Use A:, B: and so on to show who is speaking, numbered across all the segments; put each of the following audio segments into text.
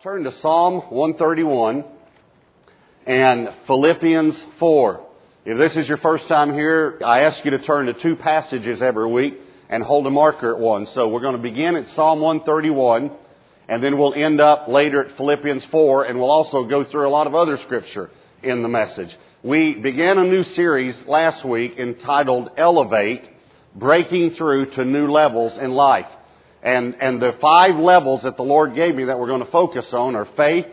A: Turn to Psalm 131 and Philippians 4. If this is your first time here, I ask you to turn to two passages every week and hold a marker at one. So we're going to begin at Psalm 131 and then we'll end up later at Philippians 4 and we'll also go through a lot of other scripture in the message. We began a new series last week entitled Elevate, Breaking Through to New Levels in Life. And, and the five levels that the Lord gave me that we're going to focus on are faith,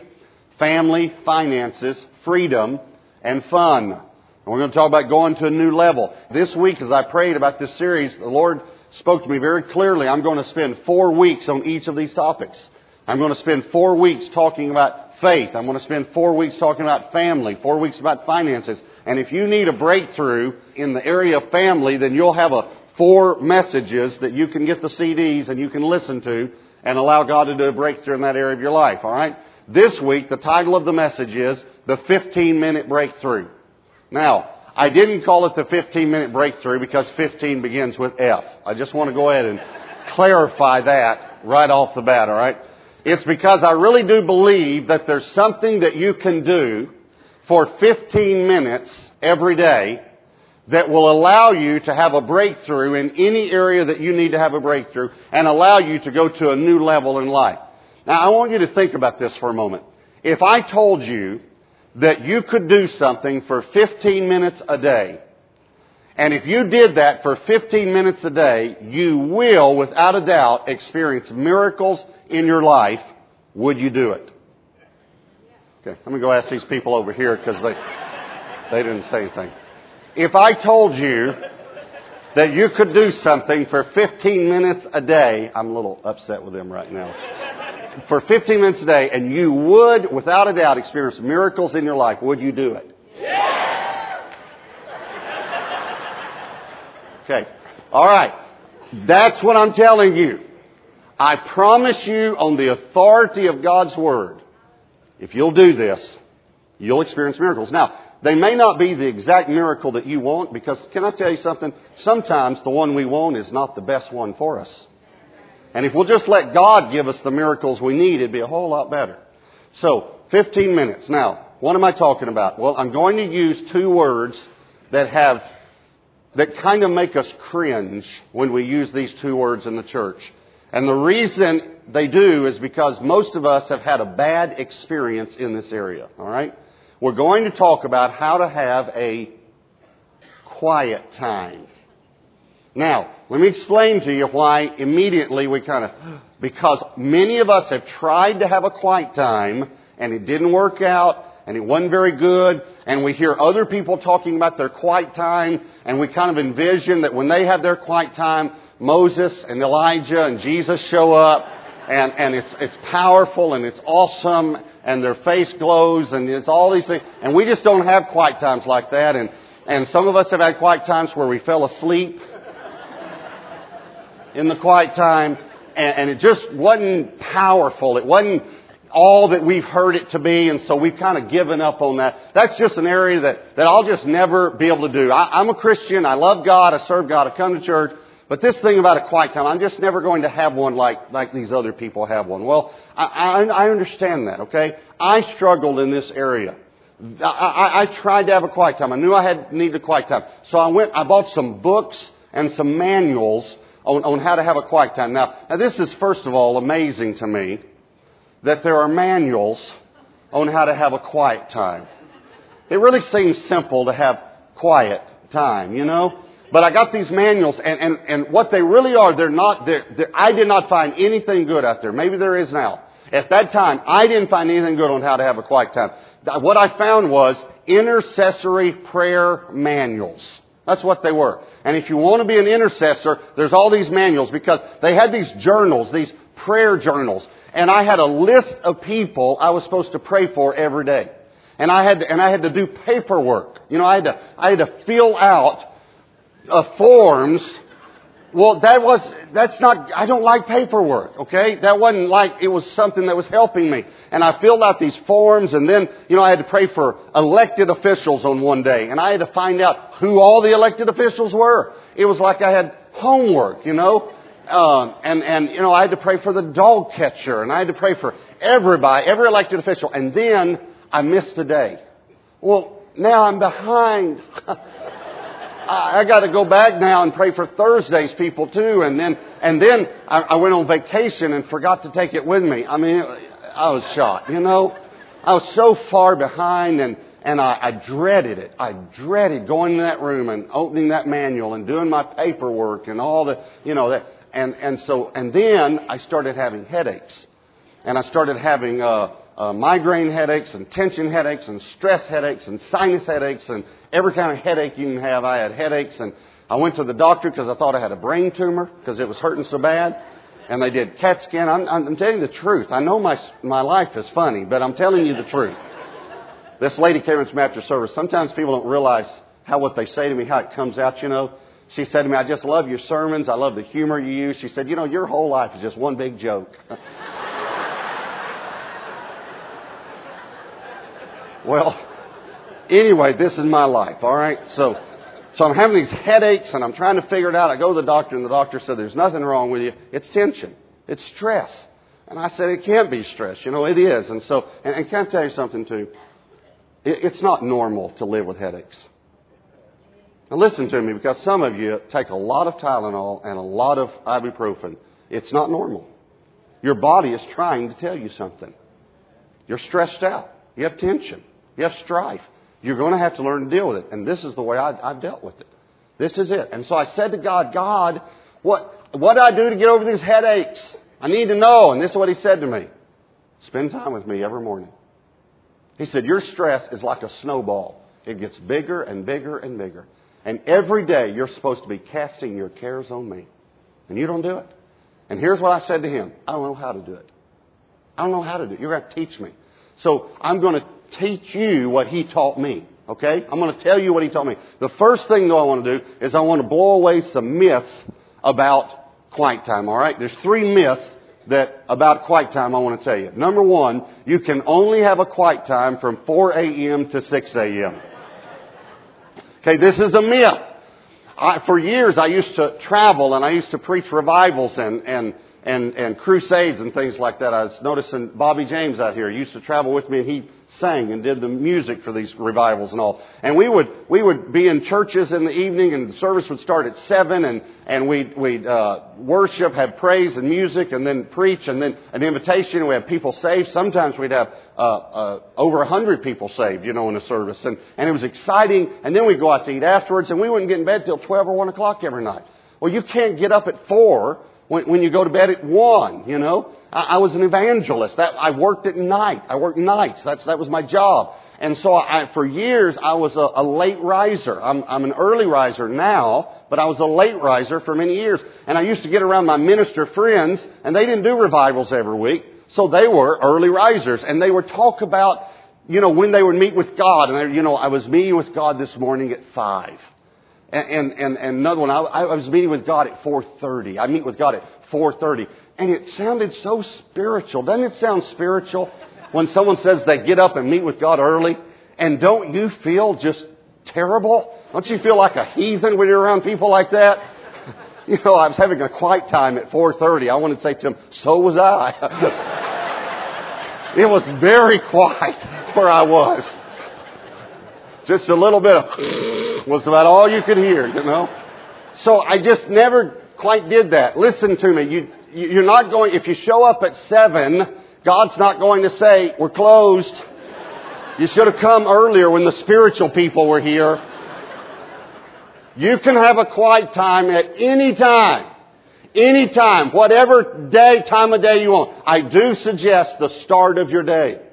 A: family, finances, freedom, and fun. And we're going to talk about going to a new level. This week, as I prayed about this series, the Lord spoke to me very clearly. I'm going to spend four weeks on each of these topics. I'm going to spend four weeks talking about faith. I'm going to spend four weeks talking about family, four weeks about finances. And if you need a breakthrough in the area of family, then you'll have a four messages that you can get the CDs and you can listen to and allow God to do a breakthrough in that area of your life, alright? This week, the title of the message is The 15 Minute Breakthrough. Now, I didn't call it the 15 minute breakthrough because 15 begins with F. I just want to go ahead and clarify that right off the bat, alright? It's because I really do believe that there's something that you can do for 15 minutes every day that will allow you to have a breakthrough in any area that you need to have a breakthrough and allow you to go to a new level in life. Now, I want you to think about this for a moment. If I told you that you could do something for 15 minutes a day, and if you did that for 15 minutes a day, you will, without a doubt, experience miracles in your life. Would you do it? Okay, let me go ask these people over here because they, they didn't say anything. If I told you that you could do something for 15 minutes a day, I'm a little upset with them right now. For 15 minutes a day, and you would, without a doubt, experience miracles in your life, would you do it?
B: Yeah.
A: Okay. All right. That's what I'm telling you. I promise you on the authority of God's Word, if you'll do this, you'll experience miracles. Now, they may not be the exact miracle that you want because can I tell you something? Sometimes the one we want is not the best one for us. And if we'll just let God give us the miracles we need, it'd be a whole lot better. So, 15 minutes. Now, what am I talking about? Well, I'm going to use two words that have, that kind of make us cringe when we use these two words in the church. And the reason they do is because most of us have had a bad experience in this area, alright? We're going to talk about how to have a quiet time. Now, let me explain to you why immediately we kind of, because many of us have tried to have a quiet time and it didn't work out and it wasn't very good and we hear other people talking about their quiet time and we kind of envision that when they have their quiet time, Moses and Elijah and Jesus show up and, and it's, it's powerful and it's awesome and their face glows and it's all these things. And we just don't have quiet times like that. And, and some of us have had quiet times where we fell asleep in the quiet time and, and it just wasn't powerful. It wasn't all that we've heard it to be, and so we've kind of given up on that. That's just an area that, that I'll just never be able to do. I, I'm a Christian. I love God. I serve God. I come to church. But this thing about a quiet time, I'm just never going to have one like, like these other people have one. Well, I, I, I understand that, okay? I struggled in this area. I, I, I tried to have a quiet time. I knew I had needed a quiet time. So I went, I bought some books and some manuals on, on how to have a quiet time. Now, now this is first of all amazing to me that there are manuals on how to have a quiet time. It really seems simple to have quiet time, you know? But I got these manuals, and, and, and what they really are, they're not, they're, they're, I did not find anything good out there. Maybe there is now. At that time, I didn't find anything good on how to have a quiet time. What I found was intercessory prayer manuals. That's what they were. And if you want to be an intercessor, there's all these manuals because they had these journals, these prayer journals. And I had a list of people I was supposed to pray for every day. And I had to, and I had to do paperwork. You know, I had to, I had to fill out uh, forms. Well, that was, that's not, I don't like paperwork, okay? That wasn't like it was something that was helping me. And I filled out these forms and then, you know, I had to pray for elected officials on one day. And I had to find out who all the elected officials were. It was like I had homework, you know? Uh, and, and, you know, I had to pray for the dog catcher and I had to pray for everybody, every elected official, and then I missed a day. Well, now I'm behind. I, I got to go back now and pray for Thursday's people too, and then and then I, I went on vacation and forgot to take it with me. I mean, I was shocked. You know, I was so far behind, and and I, I dreaded it. I dreaded going in that room and opening that manual and doing my paperwork and all the, you know, that. And and so and then I started having headaches, and I started having. Uh, uh, migraine headaches and tension headaches and stress headaches and sinus headaches and every kind of headache you can have. I had headaches and I went to the doctor because I thought I had a brain tumor because it was hurting so bad. And they did CAT scan. I'm, I'm telling you the truth. I know my, my life is funny, but I'm telling you the truth. This lady came into after service. Sometimes people don't realize how what they say to me, how it comes out, you know. She said to me, I just love your sermons. I love the humor you use. She said, you know, your whole life is just one big joke. Well, anyway, this is my life, all right? So, so I'm having these headaches and I'm trying to figure it out. I go to the doctor and the doctor said, there's nothing wrong with you. It's tension. It's stress. And I said, it can't be stress. You know, it is. And so, and, and can I tell you something too? It, it's not normal to live with headaches. Now listen to me because some of you take a lot of Tylenol and a lot of ibuprofen. It's not normal. Your body is trying to tell you something. You're stressed out. You have tension. You have strife. You're going to have to learn to deal with it. And this is the way I, have dealt with it. This is it. And so I said to God, God, what, what do I do to get over these headaches? I need to know. And this is what he said to me. Spend time with me every morning. He said, your stress is like a snowball. It gets bigger and bigger and bigger. And every day you're supposed to be casting your cares on me. And you don't do it. And here's what I said to him. I don't know how to do it. I don't know how to do it. You're going to teach me. So I'm going to teach you what he taught me. Okay? I'm going to tell you what he taught me. The first thing though I want to do is I want to blow away some myths about quiet time. All right? There's three myths that about quiet time I want to tell you. Number one, you can only have a quiet time from 4 a.m. to 6 a.m. Okay, this is a myth. I, for years I used to travel and I used to preach revivals and, and and, and crusades and things like that. I was noticing Bobby James out here used to travel with me and he sang and did the music for these revivals and all. And we would, we would be in churches in the evening and the service would start at seven and, and we'd, we'd, uh, worship, have praise and music and then preach and then an invitation and we have people saved. Sometimes we'd have, uh, uh, over a hundred people saved, you know, in a service. And, and it was exciting. And then we'd go out to eat afterwards and we wouldn't get in bed till 12 or 1 o'clock every night. Well, you can't get up at 4 when, when you go to bed at one, you know. I, I was an evangelist. That, I worked at night. I worked nights. That's, that was my job. And so I, for years, I was a, a late riser. I'm, I'm an early riser now, but I was a late riser for many years. And I used to get around my minister friends, and they didn't do revivals every week. So they were early risers. And they would talk about, you know, when they would meet with God. And, they, you know, I was meeting with God this morning at 5. And, and, and another one, I, I was meeting with God at 4.30. I meet with God at 4.30. And it sounded so spiritual. Doesn't it sound spiritual when someone says they get up and meet with God early? And don't you feel just terrible? Don't you feel like a heathen when you're around people like that? You know, I was having a quiet time at 4.30. I wanted to say to him, so was I. it was very quiet where I was. Just a little bit of was about all you could hear, you know. So I just never quite did that. Listen to me. You, you're not going, if you show up at seven, God's not going to say, we're closed. You should have come earlier when the spiritual people were here. You can have a quiet time at any time. Any time. Whatever day, time of day you want. I do suggest the start of your day.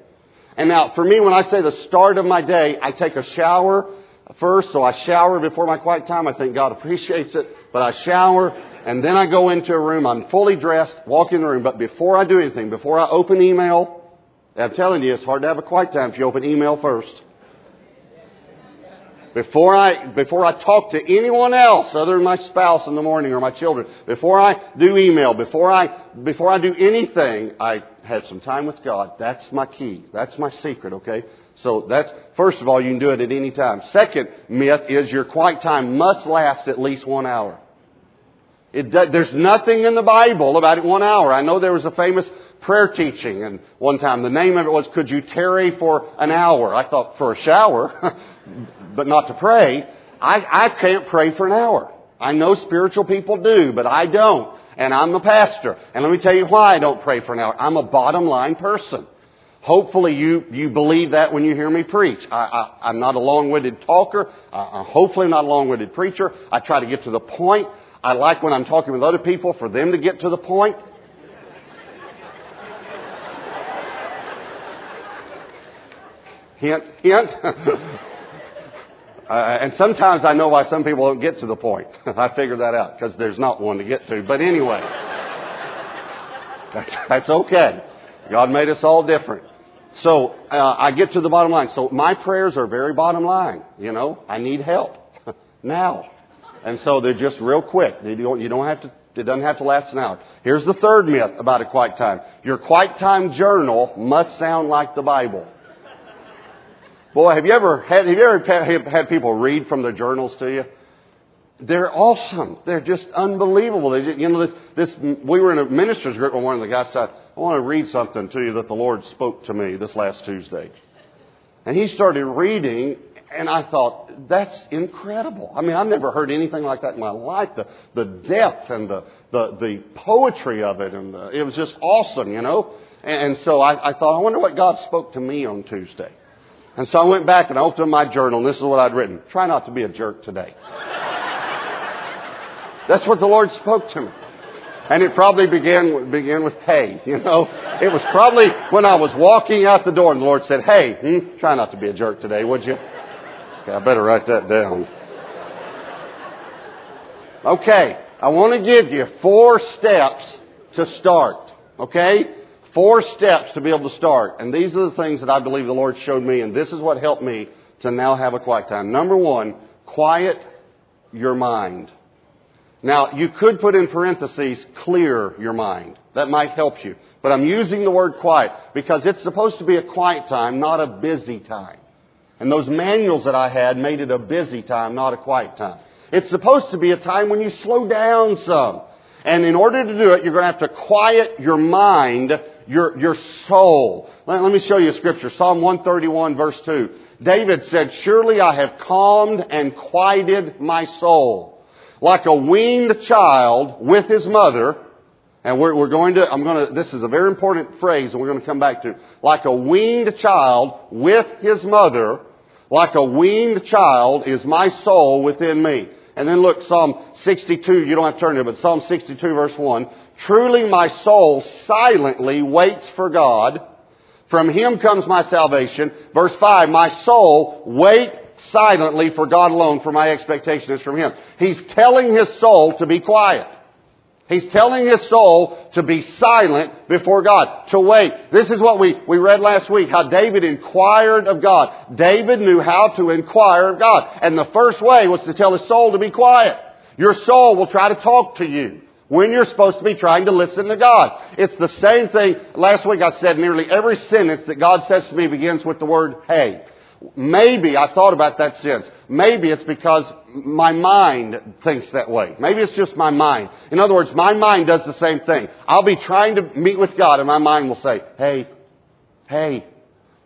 A: And now, for me, when I say the start of my day, I take a shower first, so I shower before my quiet time. I think God appreciates it. But I shower, and then I go into a room. I'm fully dressed, walk in the room. But before I do anything, before I open email, I'm telling you, it's hard to have a quiet time if you open email first. Before I, before I talk to anyone else other than my spouse in the morning or my children, before I do email, before I, before I do anything, I have some time with God. That's my key. That's my secret, okay? So that's, first of all, you can do it at any time. Second myth is your quiet time must last at least one hour. It, there's nothing in the Bible about it one hour. I know there was a famous prayer teaching. And one time the name of it was, Could you tarry for an hour? I thought, for a shower, but not to pray. I, I can't pray for an hour. I know spiritual people do, but I don't. And I'm a pastor. And let me tell you why I don't pray for an hour. I'm a bottom line person. Hopefully you, you believe that when you hear me preach. I, I, am not a long-winded talker. Hopefully I'm hopefully not a long-winded preacher. I try to get to the point. I like when I'm talking with other people for them to get to the point. hint, hint. uh, and sometimes I know why some people don't get to the point. I figured that out because there's not one to get to. But anyway, that's, that's okay. God made us all different. So uh, I get to the bottom line. So my prayers are very bottom line. You know, I need help now, and so they're just real quick. You don't, you don't have to. It doesn't have to last an hour. Here's the third myth about a quiet time. Your quiet time journal must sound like the Bible. Boy, have you ever had, have you ever had people read from their journals to you? They're awesome. They're just unbelievable. They just, you know, this, this, we were in a minister's group and one of the guys said, I want to read something to you that the Lord spoke to me this last Tuesday. And he started reading, and I thought, that's incredible. I mean, I've never heard anything like that in my life. The, the depth and the, the, the poetry of it, and the, it was just awesome, you know? And, and so I, I thought, I wonder what God spoke to me on Tuesday. And so I went back and I opened my journal, and this is what I'd written. Try not to be a jerk today. That's what the Lord spoke to me. And it probably began, began with hey, you know. It was probably when I was walking out the door and the Lord said, hey, hmm, try not to be a jerk today, would you? Okay, I better write that down. Okay, I want to give you four steps to start. Okay? Four steps to be able to start. And these are the things that I believe the Lord showed me, and this is what helped me to now have a quiet time. Number one, quiet your mind. Now, you could put in parentheses, clear your mind. That might help you. But I'm using the word quiet because it's supposed to be a quiet time, not a busy time. And those manuals that I had made it a busy time, not a quiet time. It's supposed to be a time when you slow down some. And in order to do it, you're going to have to quiet your mind, your, your soul. Let, let me show you a scripture. Psalm 131 verse 2. David said, Surely I have calmed and quieted my soul like a weaned child with his mother, and we're, we're going to, I'm going to, this is a very important phrase and we're going to come back to, like a weaned child with his mother, like a weaned child is my soul within me. And then look, Psalm 62, you don't have to turn to it, but Psalm 62 verse 1. Truly my soul silently waits for God. From him comes my salvation. Verse 5, my soul wait silently for God alone, for my expectation is from Him. He's telling his soul to be quiet. He's telling his soul to be silent before God, to wait. This is what we, we read last week, how David inquired of God. David knew how to inquire of God. And the first way was to tell his soul to be quiet. Your soul will try to talk to you when you're supposed to be trying to listen to God. It's the same thing. Last week I said nearly every sentence that God says to me begins with the word hey. Maybe I thought about that since. Maybe it's because my mind thinks that way. Maybe it's just my mind. In other words, my mind does the same thing. I'll be trying to meet with God and my mind will say, hey, hey,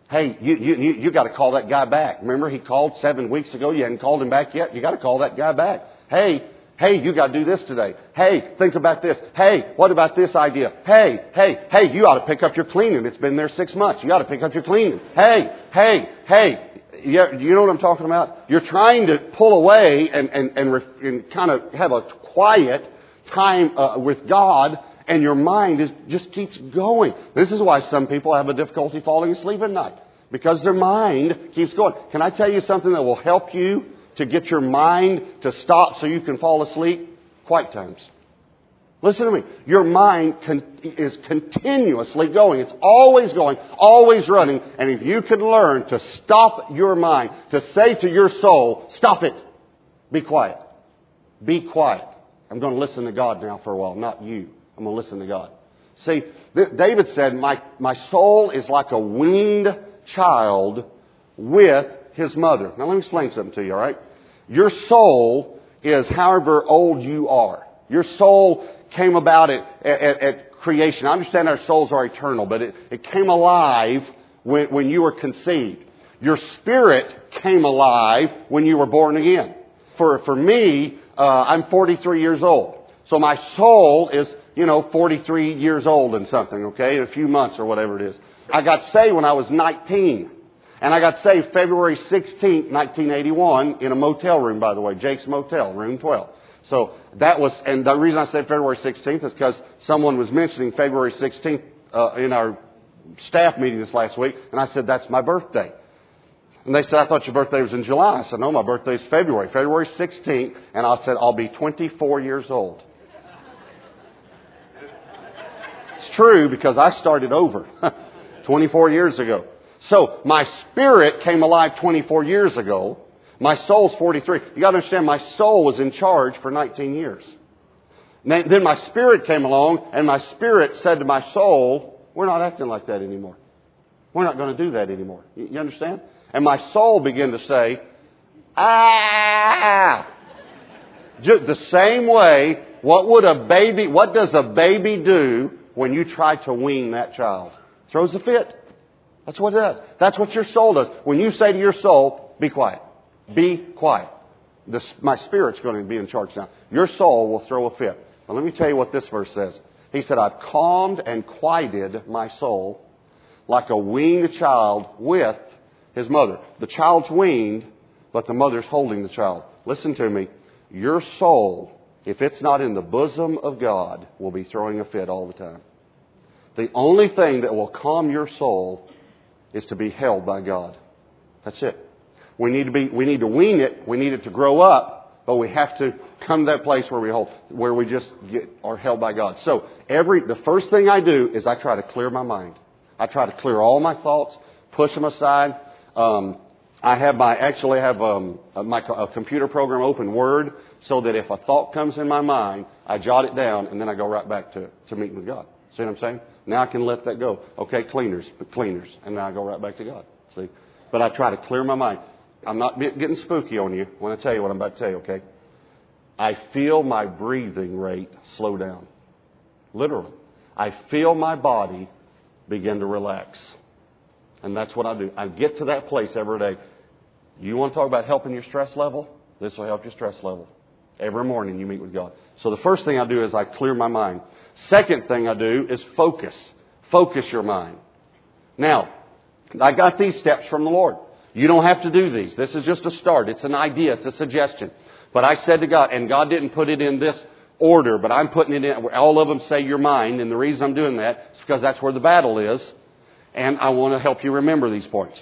A: hey, you, you, you, you gotta call that guy back. Remember he called seven weeks ago, you hadn't called him back yet? You gotta call that guy back. Hey, Hey, you gotta do this today. Hey, think about this. Hey, what about this idea? Hey, hey, hey, you ought to pick up your cleaning. It's been there six months. You ought to pick up your cleaning. Hey, hey, hey, you, you know what I'm talking about? You're trying to pull away and, and, and, and kind of have a quiet time uh, with God, and your mind is, just keeps going. This is why some people have a difficulty falling asleep at night. Because their mind keeps going. Can I tell you something that will help you to get your mind to stop so you can fall asleep? Quiet times. Listen to me. Your mind con- is continuously going. It's always going, always running. And if you can learn to stop your mind, to say to your soul, stop it. Be quiet. Be quiet. I'm going to listen to God now for a while, not you. I'm going to listen to God. See, th- David said, my, my soul is like a weaned child with his mother. Now let me explain something to you, alright? Your soul is however old you are. Your soul came about at, at, at creation. I understand our souls are eternal, but it, it came alive when, when you were conceived. Your spirit came alive when you were born again. For, for me, uh, I'm 43 years old. So my soul is, you know, 43 years old and something, okay, in a few months or whatever it is. I got saved when I was 19. And I got saved February 16, 1981, in a motel room, by the way, Jake's Motel, room 12. So that was, and the reason I said February 16th is because someone was mentioning February 16th uh, in our staff meeting this last week, and I said, that's my birthday. And they said, I thought your birthday was in July. I said, no, my birthday is February, February 16th, and I said, I'll be 24 years old. it's true because I started over 24 years ago. So my spirit came alive 24 years ago. My soul's 43. You gotta understand, my soul was in charge for 19 years. Then my spirit came along and my spirit said to my soul, we're not acting like that anymore. We're not going to do that anymore. You understand? And my soul began to say, ah! Just the same way, what would a baby, what does a baby do when you try to wean that child? Throws a fit. That's what it does. That's what your soul does. When you say to your soul, be quiet. Be quiet. This, my spirit's going to be in charge now. Your soul will throw a fit. Now let me tell you what this verse says. He said, I've calmed and quieted my soul like a weaned child with his mother. The child's weaned, but the mother's holding the child. Listen to me. Your soul, if it's not in the bosom of God, will be throwing a fit all the time. The only thing that will calm your soul is to be held by God. That's it. We need to be, we need to wean it. We need it to grow up, but we have to come to that place where we hold, where we just get, are held by God. So every, the first thing I do is I try to clear my mind. I try to clear all my thoughts, push them aside. Um, I have my, actually have um, my a computer program open Word so that if a thought comes in my mind, I jot it down and then I go right back to, to meeting with God. See what I'm saying? Now I can let that go. Okay, cleaners, but cleaners. And now I go right back to God. See? But I try to clear my mind. I'm not getting spooky on you when I tell you what I'm about to tell you, okay? I feel my breathing rate slow down. Literally. I feel my body begin to relax. And that's what I do. I get to that place every day. You want to talk about helping your stress level? This will help your stress level. Every morning you meet with God. So the first thing I do is I clear my mind. Second thing I do is focus. Focus your mind. Now, I got these steps from the Lord. You don't have to do these. This is just a start. It's an idea. It's a suggestion. But I said to God, and God didn't put it in this order, but I'm putting it in, all of them say your mind, and the reason I'm doing that is because that's where the battle is, and I want to help you remember these points.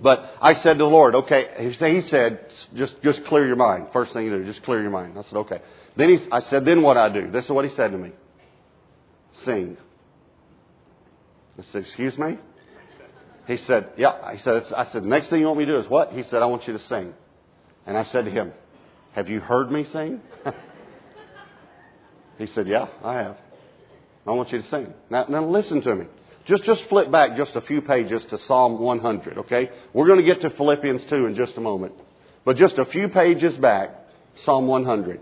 A: But I said to the Lord, okay, he said, just, just clear your mind. First thing you do, just clear your mind. I said, okay. Then he, I said, then what I do? This is what he said to me sing. I said, excuse me? He said, yeah. He said, I said, next thing you want me to do is what? He said, I want you to sing. And I said to him, have you heard me sing? he said, yeah, I have. I want you to sing. Now, now listen to me. Just, just flip back just a few pages to Psalm 100, okay? We're going to get to Philippians 2 in just a moment. But just a few pages back, Psalm 100.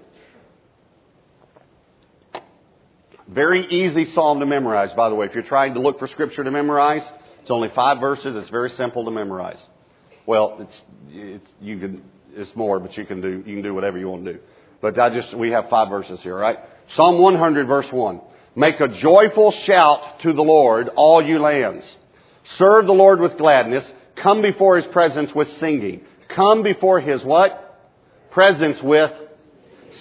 A: Very easy psalm to memorize, by the way. If you're trying to look for scripture to memorize, it's only five verses. It's very simple to memorize. Well, it's, it's you can it's more, but you can do you can do whatever you want to do. But I just we have five verses here, right? Psalm 100, verse one. Make a joyful shout to the Lord, all you lands. Serve the Lord with gladness. Come before His presence with singing. Come before His what? Presence with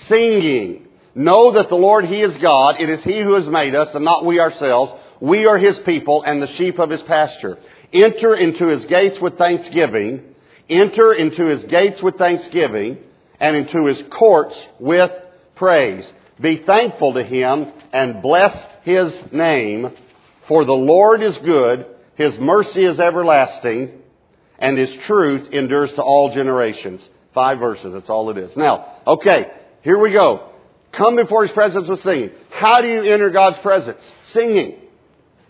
A: singing. Know that the Lord, He is God. It is He who has made us and not we ourselves. We are His people and the sheep of His pasture. Enter into His gates with thanksgiving. Enter into His gates with thanksgiving and into His courts with praise. Be thankful to Him and bless His name. For the Lord is good. His mercy is everlasting and His truth endures to all generations. Five verses. That's all it is. Now, okay, here we go. Come before His presence with singing. How do you enter God's presence? Singing.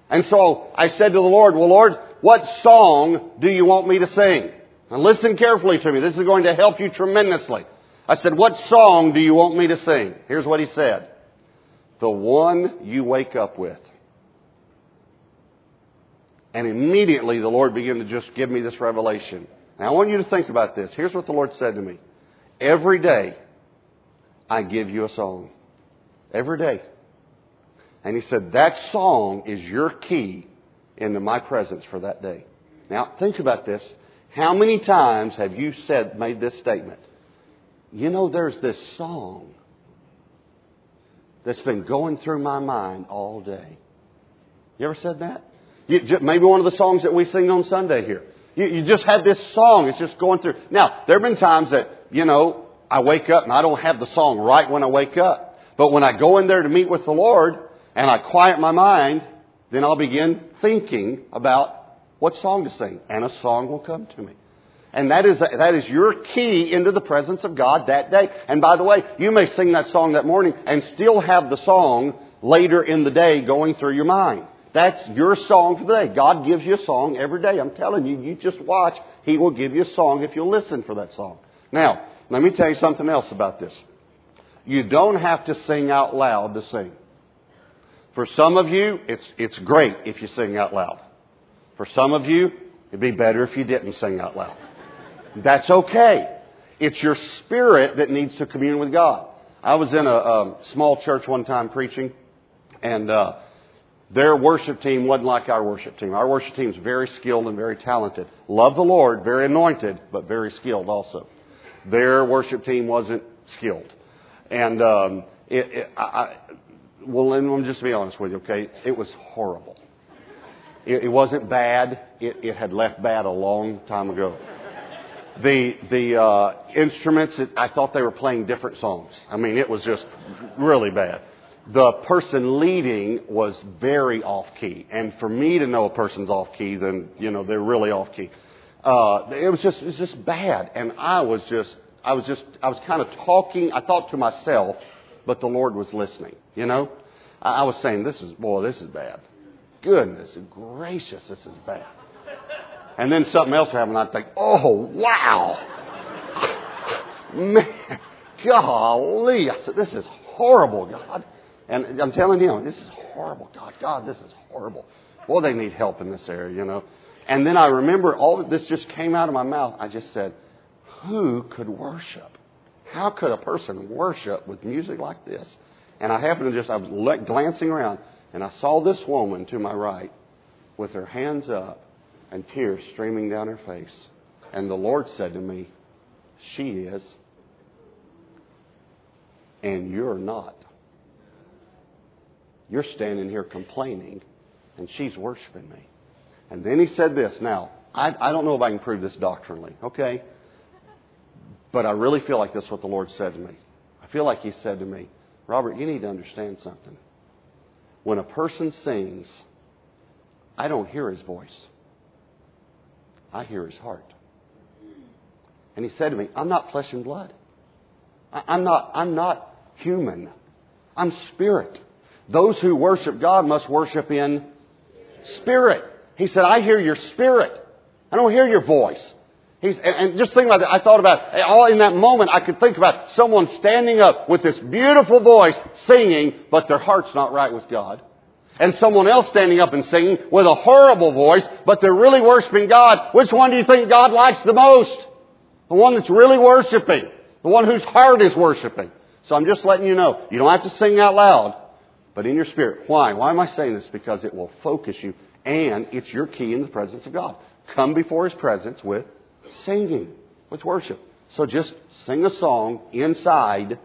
A: And so I said to the Lord, well Lord, what song do you want me to sing? Now listen carefully to me. This is going to help you tremendously. I said, what song do you want me to sing? Here's what he said. the one you wake up with. And immediately the Lord began to just give me this revelation. Now I want you to think about this. Here's what the Lord said to me. Every day I give you a song. Every day. And He said, that song is your key into my presence for that day. Now think about this. How many times have you said, made this statement? You know, there's this song that's been going through my mind all day. You ever said that? You, maybe one of the songs that we sing on Sunday here. You, you just had this song. It's just going through. Now, there have been times that, you know, I wake up and I don't have the song right when I wake up. But when I go in there to meet with the Lord and I quiet my mind, then I'll begin thinking about what song to sing. And a song will come to me. And that is, that is your key into the presence of God that day. And by the way, you may sing that song that morning and still have the song later in the day going through your mind. That's your song for the day. God gives you a song every day. I'm telling you, you just watch. He will give you a song if you'll listen for that song. Now, let me tell you something else about this. You don't have to sing out loud to sing. For some of you, it's, it's great if you sing out loud. For some of you, it'd be better if you didn't sing out loud. That's okay. It's your spirit that needs to commune with God. I was in a, a small church one time preaching, and uh, their worship team wasn't like our worship team. Our worship team is very skilled and very talented. Love the Lord, very anointed, but very skilled also. Their worship team wasn't skilled. And um, it, it, I, I, well, let me just be honest with you, okay? It was horrible. It, it wasn't bad. It, it had left bad a long time ago. The the uh, instruments, I thought they were playing different songs. I mean, it was just really bad the person leading was very off key. And for me to know a person's off key, then, you know, they're really off key. Uh, it was just, it was just bad. And I was just, I was just, I was kind of talking, I thought to myself, but the Lord was listening, you know? I, I was saying, this is, boy, this is bad. Goodness gracious, this is bad. And then something else happened, I'd think, oh, wow. Man, golly. I said, this is horrible, God. And I'm telling you, this is horrible. God, God, this is horrible. Boy, they need help in this area, you know. And then I remember all of this just came out of my mouth. I just said, who could worship? How could a person worship with music like this? And I happened to just, I was glancing around and I saw this woman to my right with her hands up and tears streaming down her face. And the Lord said to me, She is, and you're not. You're standing here complaining, and she's worshiping me. And then he said this. Now, I, I don't know if I can prove this doctrinally, okay? But I really feel like this is what the Lord said to me. I feel like He said to me, Robert, you need to understand something. When a person sings, I don't hear his voice, I hear his heart. And He said to me, I'm not flesh and blood. I'm not, I'm not human. I'm spirit. Those who worship God must worship in spirit. He said, I hear your spirit. I don't hear your voice. He's, and just think about it. I thought about all in that moment. I could think about someone standing up with this beautiful voice singing, but their heart's not right with God. And someone else standing up and singing with a horrible voice, but they're really worshiping God. Which one do you think God likes the most? The one that's really worshiping. The one whose heart is worshiping. So I'm just letting you know. You don't have to sing out loud but in your spirit. Why? Why am I saying this? Because it will focus you and it's your key in the presence of God. Come before His presence with singing, with worship. So just sing a song inside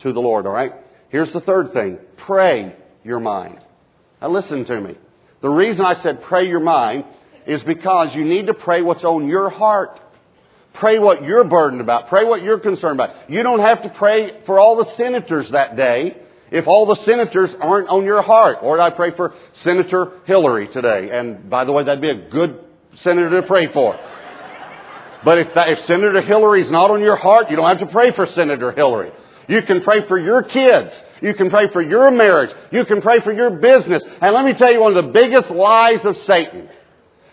A: to the Lord, alright? Here's the third thing. Pray your mind. Now listen to me. The reason I said pray your mind is because you need to pray what's on your heart. Pray what you're burdened about. Pray what you're concerned about. You don't have to pray for all the senators that day if all the senators aren't on your heart. Lord, I pray for Senator Hillary today. And by the way, that'd be a good senator to pray for. But if, that, if Senator Hillary's not on your heart, you don't have to pray for Senator Hillary. You can pray for your kids. You can pray for your marriage. You can pray for your business. And let me tell you one of the biggest lies of Satan.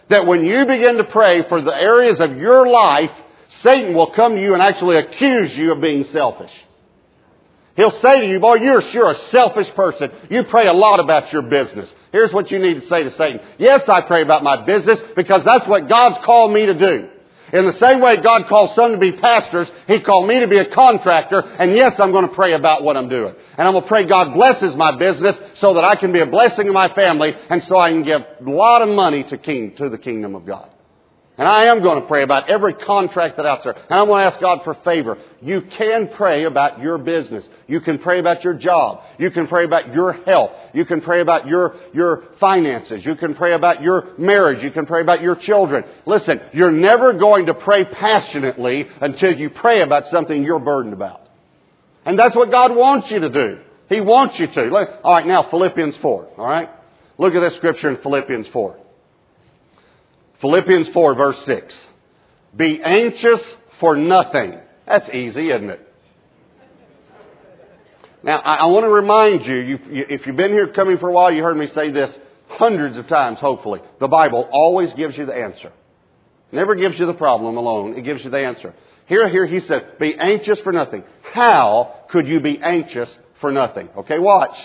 A: That when you begin to pray for the areas of your life, Satan will come to you and actually accuse you of being selfish. He'll say to you, boy, you're sure a selfish person. You pray a lot about your business. Here's what you need to say to Satan. Yes, I pray about my business because that's what God's called me to do. In the same way God called some to be pastors, He called me to be a contractor, and yes, I'm going to pray about what I'm doing. And I'm going to pray God blesses my business so that I can be a blessing to my family, and so I can give a lot of money to, king, to the kingdom of God. And I am going to pray about every contract that's out there. And I'm going to ask God for favor. You can pray about your business. You can pray about your job. You can pray about your health. You can pray about your, your finances. You can pray about your marriage. You can pray about your children. Listen, you're never going to pray passionately until you pray about something you're burdened about. And that's what God wants you to do. He wants you to. All right, now Philippians 4. All right? Look at this scripture in Philippians 4. Philippians 4 verse 6. Be anxious for nothing. That's easy, isn't it? Now, I, want to remind you, you, if you've been here coming for a while, you heard me say this hundreds of times, hopefully. The Bible always gives you the answer. Never gives you the problem alone. It gives you the answer. Here, here he says, be anxious for nothing. How could you be anxious for nothing? Okay, watch.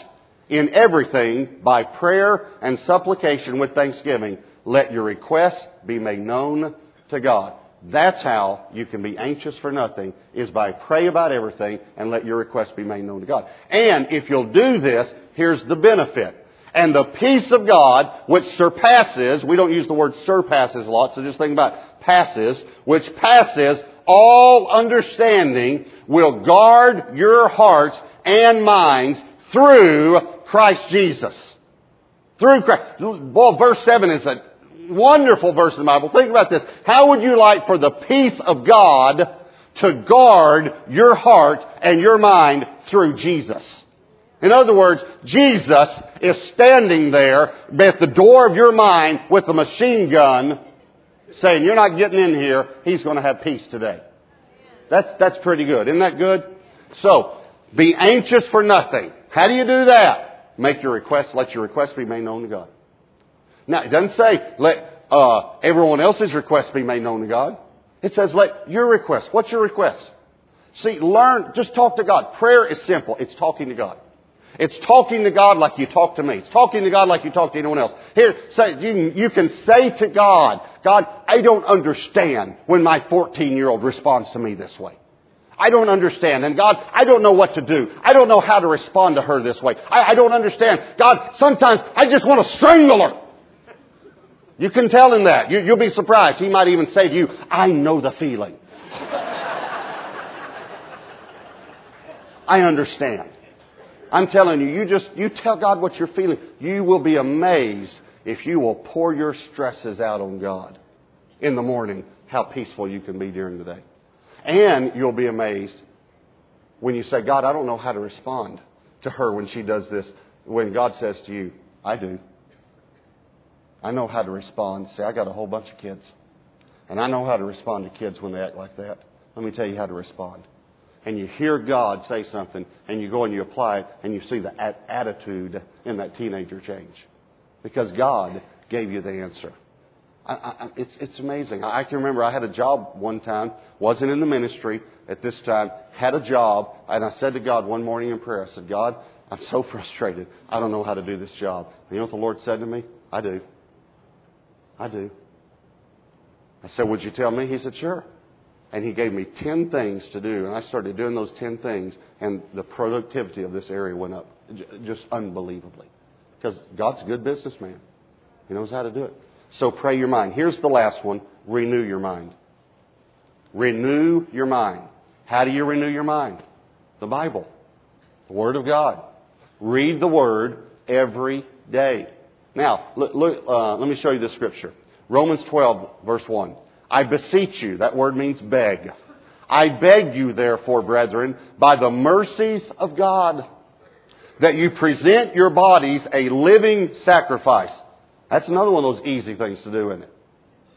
A: In everything, by prayer and supplication with thanksgiving, let your requests be made known to God. That's how you can be anxious for nothing, is by pray about everything and let your requests be made known to God. And if you'll do this, here's the benefit. And the peace of God, which surpasses, we don't use the word surpasses a lot, so just think about passes, which passes all understanding, will guard your hearts and minds through Christ Jesus. Through Christ. Verse 7 is a wonderful verse in the Bible. Think about this. How would you like for the peace of God to guard your heart and your mind through Jesus? In other words, Jesus is standing there at the door of your mind with a machine gun saying, you're not getting in here. He's going to have peace today. That's, that's pretty good. Isn't that good? So, be anxious for nothing. How do you do that? Make your request, let your request be made known to God. Now, it doesn't say let uh, everyone else's request be made known to God. It says let your request. What's your request? See, learn, just talk to God. Prayer is simple. It's talking to God. It's talking to God like you talk to me. It's talking to God like you talk to anyone else. Here, say, you, you can say to God, God, I don't understand when my 14 year old responds to me this way. I don't understand. And God, I don't know what to do. I don't know how to respond to her this way. I, I don't understand. God, sometimes I just want to strangle her. You can tell him that. You, will be surprised. He might even say to you, I know the feeling. I understand. I'm telling you, you just, you tell God what you're feeling. You will be amazed if you will pour your stresses out on God in the morning, how peaceful you can be during the day. And you'll be amazed when you say, God, I don't know how to respond to her when she does this. When God says to you, I do. I know how to respond. See, I got a whole bunch of kids. And I know how to respond to kids when they act like that. Let me tell you how to respond. And you hear God say something, and you go and you apply it, and you see the attitude in that teenager change. Because God gave you the answer. I, I, it's, it's amazing. I can remember I had a job one time, wasn't in the ministry at this time, had a job, and I said to God one morning in prayer, I said, God, I'm so frustrated. I don't know how to do this job. And you know what the Lord said to me? I do. I do. I said, Would you tell me? He said, Sure. And he gave me 10 things to do, and I started doing those 10 things, and the productivity of this area went up just unbelievably. Because God's a good businessman, He knows how to do it. So pray your mind. Here's the last one renew your mind. Renew your mind. How do you renew your mind? The Bible, the Word of God. Read the Word every day. Now, look, look, uh, let me show you this scripture. Romans 12, verse 1. I beseech you, that word means beg. I beg you, therefore, brethren, by the mercies of God, that you present your bodies a living sacrifice. That's another one of those easy things to do, isn't it?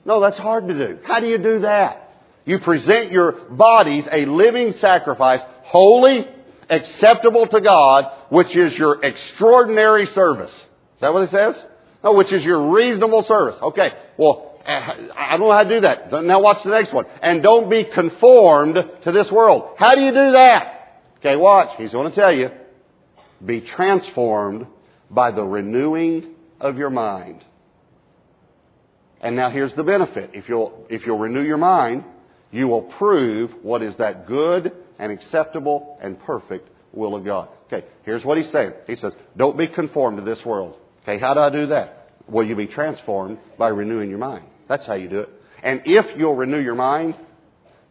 A: No, that's hard to do. How do you do that? You present your bodies a living sacrifice, holy, acceptable to God, which is your extraordinary service that what it says? No, which is your reasonable service. Okay, well, I don't know how to do that. Now watch the next one. And don't be conformed to this world. How do you do that? Okay, watch. He's going to tell you. Be transformed by the renewing of your mind. And now here's the benefit. If you'll, if you'll renew your mind, you will prove what is that good and acceptable and perfect will of God. Okay, here's what he's saying. He says, don't be conformed to this world. Okay, how do I do that? Well, you be transformed by renewing your mind. That's how you do it. And if you'll renew your mind,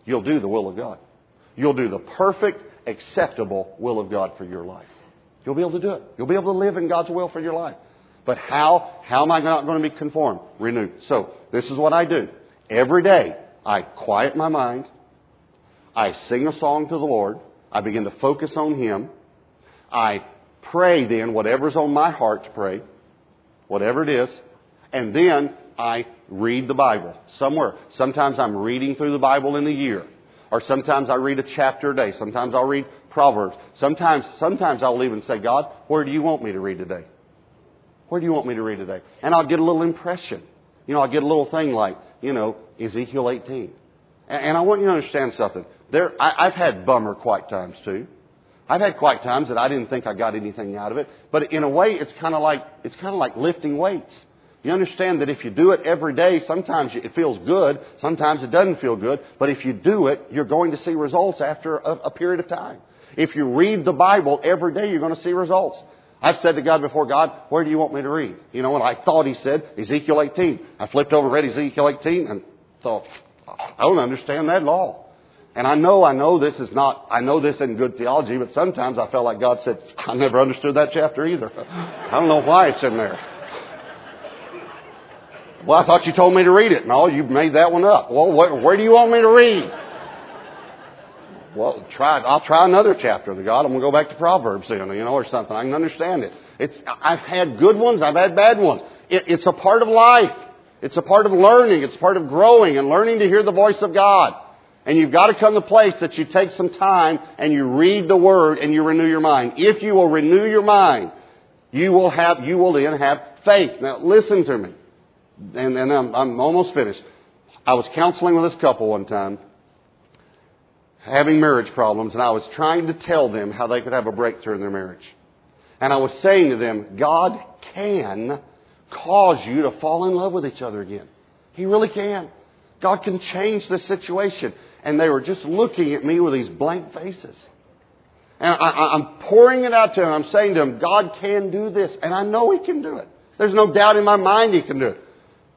A: you'll do the will of God. You'll do the perfect, acceptable will of God for your life. You'll be able to do it. You'll be able to live in God's will for your life. But how? How am I not going to be conformed? Renewed. So, this is what I do. Every day, I quiet my mind. I sing a song to the Lord. I begin to focus on Him. I pray then whatever's on my heart to pray, whatever it is, and then I read the Bible somewhere. Sometimes I'm reading through the Bible in the year, or sometimes I read a chapter a day. Sometimes I'll read Proverbs. Sometimes, sometimes I'll even say, God, where do you want me to read today? Where do you want me to read today? And I'll get a little impression. You know, I'll get a little thing like, you know, Ezekiel 18. And, I want you to understand something. There, I, I've had bummer quiet times too. I've had quiet times that I didn't think I got anything out of it. But in a way, it's kind of like, it's kind of like lifting weights. You understand that if you do it every day, sometimes it feels good, sometimes it doesn't feel good, but if you do it, you're going to see results after a, a period of time. If you read the Bible every day, you're going to see results. I've said to God before, God, where do you want me to read? You know, and I thought He said Ezekiel 18. I flipped over, read Ezekiel 18, and thought, I don't understand that at all. And I know, I know this is not, I know this isn't good theology, but sometimes I felt like God said, I never understood that chapter either. I don't know why it's in there. Well, I thought you told me to read it. No, you made that one up. Well, where, do you want me to read? Well, try. I'll try another chapter of the God. I'm going to go back to Proverbs then, you know, or something. I can understand it. It's. I've had good ones. I've had bad ones. It, it's a part of life. It's a part of learning. It's part of growing and learning to hear the voice of God. And you've got to come to place that you take some time and you read the Word and you renew your mind. If you will renew your mind, you will have. You will then have faith. Now, listen to me and, and I'm, I'm almost finished. I was counseling with this couple one time, having marriage problems, and I was trying to tell them how they could have a breakthrough in their marriage. And I was saying to them, God can cause you to fall in love with each other again. He really can. God can change the situation. And they were just looking at me with these blank faces. And I, am pouring it out to them. I'm saying to them, God can do this. And I know He can do it. There's no doubt in my mind He can do it.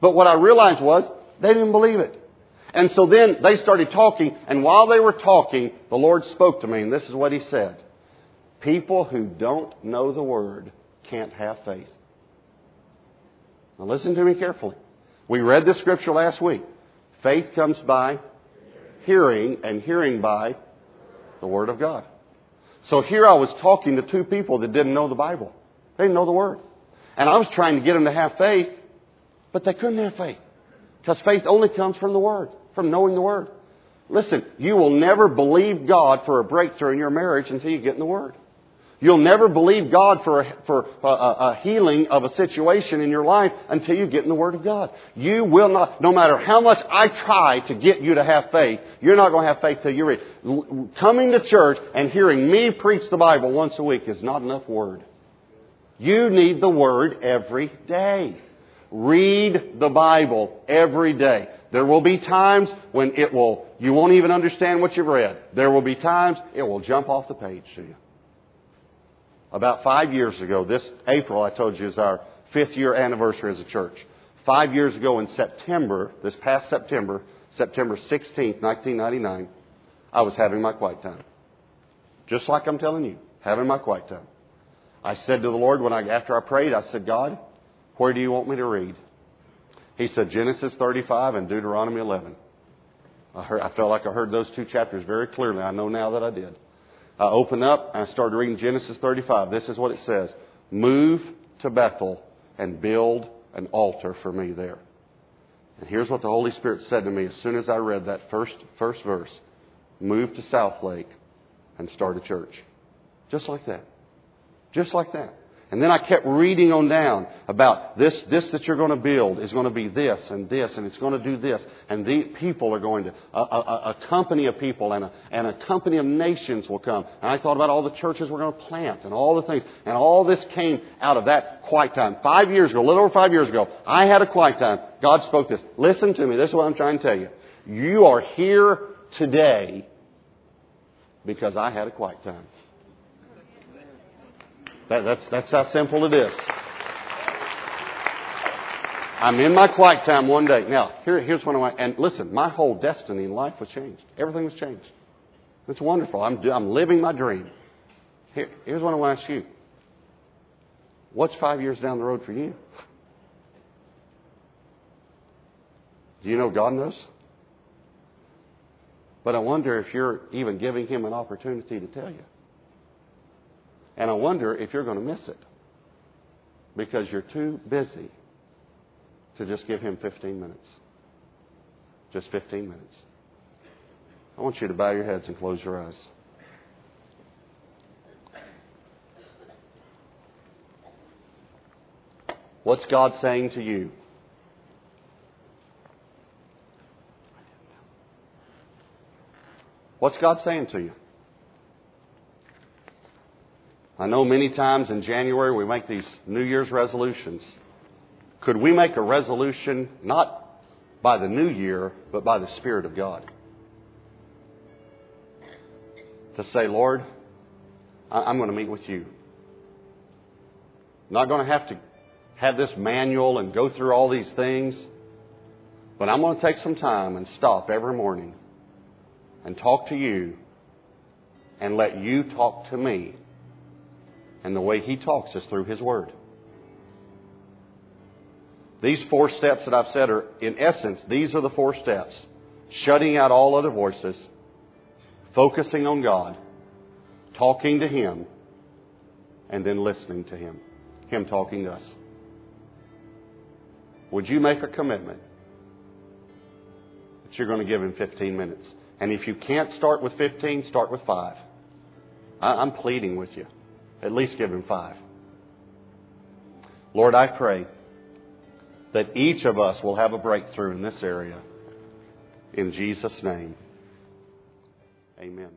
A: But what I realized was they didn't believe it. And so then they started talking, and while they were talking, the Lord spoke to me, and this is what He said People who don't know the Word can't have faith. Now listen to me carefully. We read this scripture last week. Faith comes by hearing, and hearing by the Word of God. So here I was talking to two people that didn't know the Bible. They didn't know the Word. And I was trying to get them to have faith, but they couldn't have faith. Because faith only comes from the Word, from knowing the Word. Listen, you will never believe God for a breakthrough in your marriage until you get in the Word. You'll never believe God for a, for a, a, healing of a situation in your life until you get in the Word of God. You will not, no matter how much I try to get you to have faith, you're not going to have faith till you read. Coming to church and hearing me preach the Bible once a week is not enough Word. You need the Word every day. Read the Bible every day. There will be times when it will, you won't even understand what you've read. There will be times it will jump off the page to you. About five years ago, this April, I told you, is our fifth year anniversary as a church. Five years ago in September, this past September, September 16th, 1999, I was having my quiet time. Just like I'm telling you, having my quiet time. I said to the Lord when I, after I prayed, I said, God, where do you want me to read? He said Genesis 35 and Deuteronomy 11. I, heard, I felt like I heard those two chapters very clearly. I know now that I did. I opened up and I started reading Genesis 35. This is what it says Move to Bethel and build an altar for me there. And here's what the Holy Spirit said to me as soon as I read that first, first verse Move to Southlake and start a church. Just like that. Just like that. And then I kept reading on down about this, this that you're going to build is going to be this and this and it's going to do this. And the people are going to, a, a, a company of people and a, and a company of nations will come. And I thought about all the churches we're going to plant and all the things. And all this came out of that quiet time. Five years ago, a little over five years ago, I had a quiet time. God spoke this. Listen to me. This is what I'm trying to tell you. You are here today because I had a quiet time. That, that's, that's how simple it is. I'm in my quiet time one day. Now, here, here's what I want. And listen, my whole destiny in life was changed. Everything was changed. It's wonderful. I'm, I'm living my dream. Here, here's what I want to ask you. What's five years down the road for you? Do you know God knows? But I wonder if you're even giving Him an opportunity to tell you. And I wonder if you're going to miss it because you're too busy to just give him 15 minutes. Just 15 minutes. I want you to bow your heads and close your eyes. What's God saying to you? What's God saying to you? I know many times in January we make these New Year's resolutions. Could we make a resolution not by the new year, but by the Spirit of God? To say, Lord, I'm going to meet with you. Not going to have to have this manual and go through all these things, but I'm going to take some time and stop every morning and talk to you and let you talk to me and the way He talks is through His Word. These four steps that I've said are, in essence, these are the four steps. Shutting out all other voices, focusing on God, talking to Him, and then listening to Him. Him talking to us. Would you make a commitment that you're going to give Him 15 minutes? And if you can't start with 15, start with 5. I'm pleading with you. At least give him five. Lord, I pray that each of us will have a breakthrough in this area. In Jesus' name, amen.